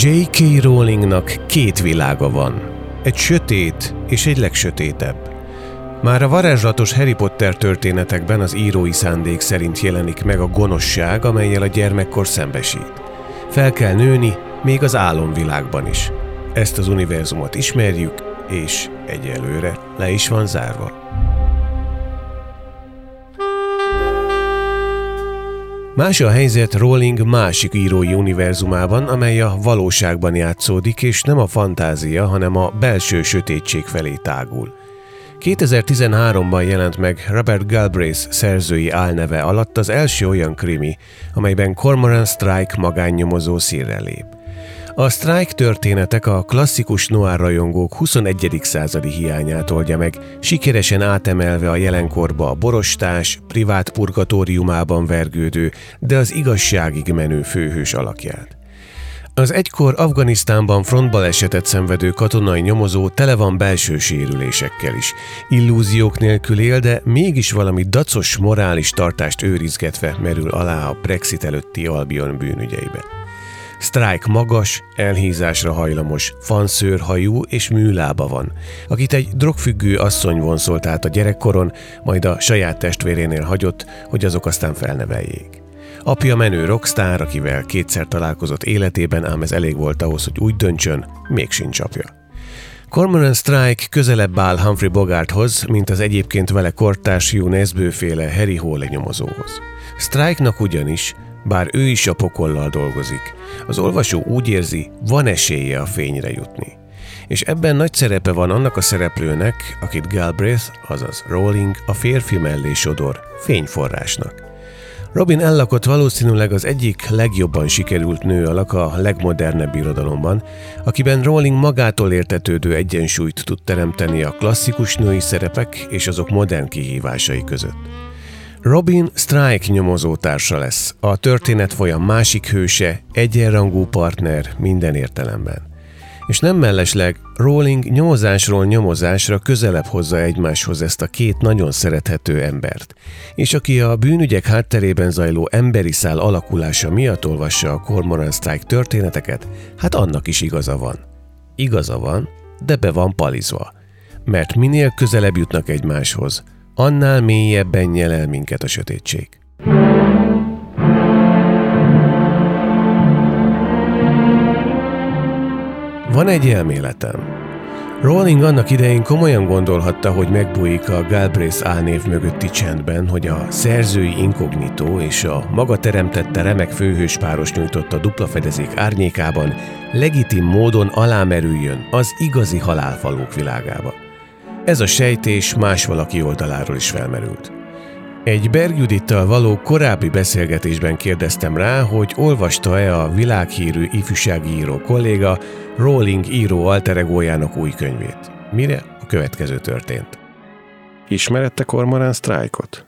J.K. Rowlingnak két világa van. Egy sötét és egy legsötétebb. Már a varázslatos Harry Potter történetekben az írói szándék szerint jelenik meg a gonoszság, amelyel a gyermekkor szembesít. Fel kell nőni, még az álomvilágban is. Ezt az univerzumot ismerjük, és egyelőre le is van zárva. Más a helyzet Rowling másik írói univerzumában, amely a valóságban játszódik, és nem a fantázia, hanem a belső sötétség felé tágul. 2013-ban jelent meg Robert Galbraith szerzői álneve alatt az első olyan krimi, amelyben Cormoran Strike magánnyomozó szírre lép. A Strike történetek a klasszikus noir rajongók 21. századi hiányát oldja meg, sikeresen átemelve a jelenkorba a borostás, privát purgatóriumában vergődő, de az igazságig menő főhős alakját. Az egykor Afganisztánban frontbalesetet szenvedő katonai nyomozó tele van belső sérülésekkel is. Illúziók nélkül él, de mégis valami dacos morális tartást őrizgetve merül alá a Brexit előtti Albion bűnügyeibe. Strike magas, elhízásra hajlamos, fanszőrhajú és műlába van, akit egy drogfüggő asszony vonszolt át a gyerekkoron, majd a saját testvérénél hagyott, hogy azok aztán felneveljék. Apja menő rockstar, akivel kétszer találkozott életében, ám ez elég volt ahhoz, hogy úgy döntsön, még sincs apja. Cormoran Strike közelebb áll Humphrey Bogarthoz, mint az egyébként vele kortárs Hugh Nesbőféle Harry Hole nyomozóhoz. Strike-nak ugyanis, bár ő is a pokollal dolgozik, az olvasó úgy érzi, van esélye a fényre jutni. És ebben nagy szerepe van annak a szereplőnek, akit Galbraith, azaz Rowling a férfi mellé sodor, fényforrásnak. Robin ellakott valószínűleg az egyik legjobban sikerült nő alak a legmodernebb irodalomban, akiben Rowling magától értetődő egyensúlyt tud teremteni a klasszikus női szerepek és azok modern kihívásai között. Robin Strike nyomozótársa lesz, a történet folyam másik hőse, egyenrangú partner minden értelemben és nem mellesleg Rowling nyomozásról nyomozásra közelebb hozza egymáshoz ezt a két nagyon szerethető embert, és aki a bűnügyek hátterében zajló emberi szál alakulása miatt olvassa a Cormoran Strike történeteket, hát annak is igaza van. Igaza van, de be van palizva. Mert minél közelebb jutnak egymáshoz, annál mélyebben nyel el minket a sötétség. Van egy elméletem. Rowling annak idején komolyan gondolhatta, hogy megbújik a Galbraith álnév mögötti csendben, hogy a szerzői inkognitó és a maga teremtette remek főhős páros nyújtotta dupla fedezék árnyékában legitim módon alámerüljön az igazi halálfalók világába. Ez a sejtés más valaki oldaláról is felmerült. Egy Bergjudittal való korábbi beszélgetésben kérdeztem rá, hogy olvasta-e a világhírű ifjúsági író kolléga Rowling író alteregójának új könyvét. Mire a következő történt. Ismerette Cormoran Strike-ot?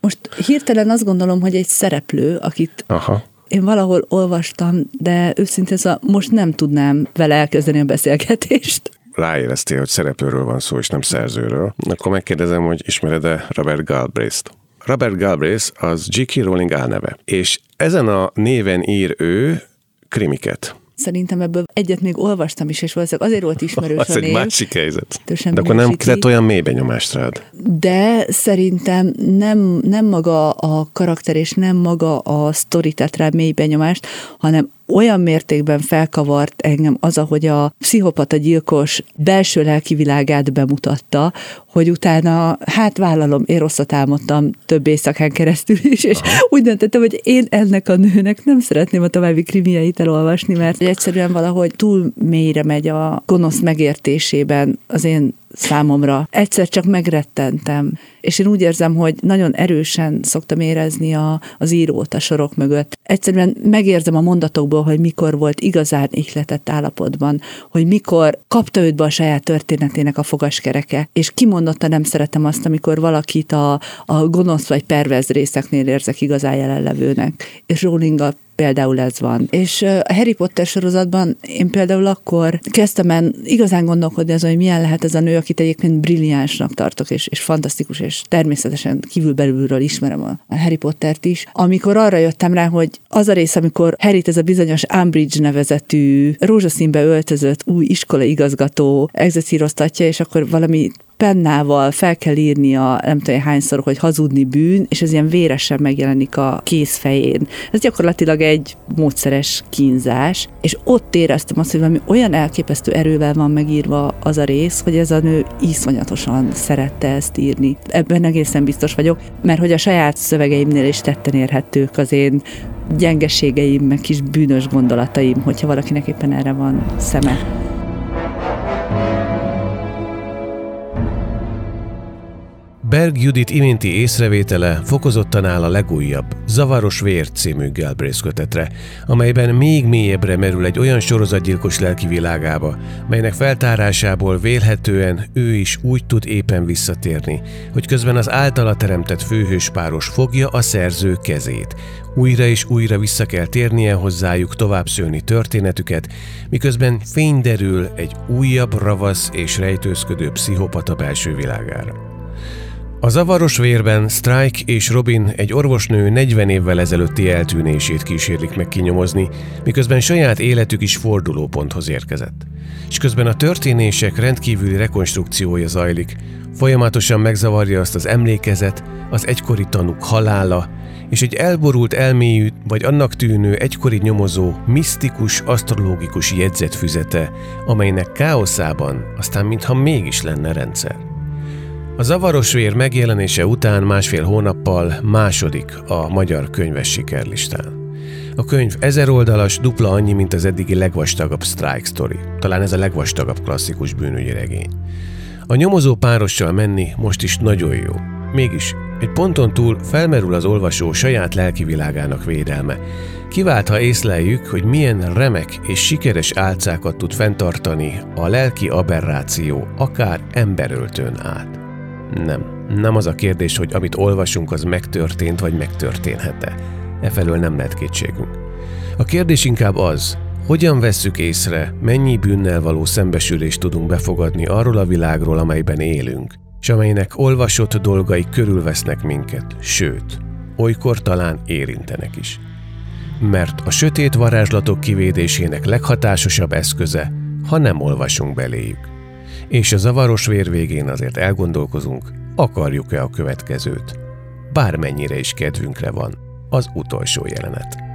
Most hirtelen azt gondolom, hogy egy szereplő, akit Aha. én valahol olvastam, de őszintén szóval most nem tudnám vele elkezdeni a beszélgetést ráéreztél, hogy szereplőről van szó, és nem szerzőről, akkor megkérdezem, hogy ismered-e Robert Galbraith-t? Robert Galbraith az J.K. Rowling álneve, és ezen a néven ír ő krimiket. Szerintem ebből egyet még olvastam is, és valószínűleg azért volt ismerős Az a név. egy másik helyzet. De akkor nem kellett olyan mély benyomást rád. De szerintem nem, nem maga a karakter, és nem maga a sztori tett rá mély benyomást, hanem olyan mértékben felkavart engem az, ahogy a pszichopata gyilkos belső lelki világát bemutatta, hogy utána, hát vállalom, én rosszat álmodtam több éjszakán keresztül is, és Aha. úgy döntöttem, hogy én ennek a nőnek nem szeretném a további krimieit elolvasni, mert egyszerűen valahogy túl mélyre megy a gonosz megértésében az én számomra. Egyszer csak megrettentem, és én úgy érzem, hogy nagyon erősen szoktam érezni a, az írót a sorok mögött. Egyszerűen megérzem a mondatokból, hogy mikor volt igazán ihletett állapotban, hogy mikor kapta őt be a saját történetének a fogaskereke, és kimondottan nem szeretem azt, amikor valakit a, a gonosz vagy pervez részeknél érzek igazán jelenlevőnek. És Rowling a például ez van. És a Harry Potter sorozatban én például akkor kezdtem el igazán gondolkodni azon, hogy milyen lehet ez a nő, akit egyébként brilliánsnak tartok, és, és fantasztikus, és természetesen kívülbelülről ismerem a Harry Pottert is. Amikor arra jöttem rá, hogy az a rész, amikor Harryt ez a bizonyos Umbridge nevezetű rózsaszínbe öltözött új iskola igazgató egzecíroztatja, és akkor valami pennával fel kell írni a nem tudom hányszor, hogy hazudni bűn, és ez ilyen véresen megjelenik a kézfején. Ez gyakorlatilag egy módszeres kínzás, és ott éreztem azt, hogy valami olyan elképesztő erővel van megírva az a rész, hogy ez a nő iszonyatosan szerette ezt írni. Ebben egészen biztos vagyok, mert hogy a saját szövegeimnél is tetten érhetők az én gyengeségeim, meg kis bűnös gondolataim, hogyha valakinek éppen erre van szeme. Berg Judit iménti észrevétele fokozottan áll a legújabb, Zavaros Vér című Galbraith kötetre, amelyben még mélyebbre merül egy olyan sorozatgyilkos lelki világába, melynek feltárásából vélhetően ő is úgy tud éppen visszatérni, hogy közben az általa teremtett főhős páros fogja a szerző kezét, újra és újra vissza kell térnie hozzájuk tovább szőni történetüket, miközben fény derül egy újabb ravasz és rejtőzködő pszichopata belső világára. A zavaros vérben Strike és Robin egy orvosnő 40 évvel ezelőtti eltűnését kísérlik meg kinyomozni, miközben saját életük is fordulóponthoz érkezett. És közben a történések rendkívüli rekonstrukciója zajlik, folyamatosan megzavarja azt az emlékezet, az egykori tanuk halála, és egy elborult elméjű vagy annak tűnő egykori nyomozó, misztikus, asztrológikus jegyzetfüzete, amelynek káoszában aztán mintha mégis lenne rendszer. A zavaros vér megjelenése után másfél hónappal második a magyar könyves sikerlistán. A könyv ezer oldalas, dupla annyi, mint az eddigi legvastagabb Strike Story. Talán ez a legvastagabb klasszikus bűnügyi regény. A nyomozó párossal menni most is nagyon jó. Mégis egy ponton túl felmerül az olvasó saját lelkivilágának védelme. Kivált, ha észleljük, hogy milyen remek és sikeres álcákat tud fenntartani a lelki aberráció, akár emberöltőn át. Nem. Nem az a kérdés, hogy amit olvasunk, az megtörtént vagy megtörténhet-e. Efelől nem lehet kétségünk. A kérdés inkább az, hogyan vesszük észre, mennyi bűnnel való szembesülést tudunk befogadni arról a világról, amelyben élünk, és amelynek olvasott dolgai körülvesznek minket, sőt, olykor talán érintenek is. Mert a sötét varázslatok kivédésének leghatásosabb eszköze, ha nem olvasunk beléjük és a zavaros vér végén azért elgondolkozunk, akarjuk-e a következőt. Bármennyire is kedvünkre van az utolsó jelenet.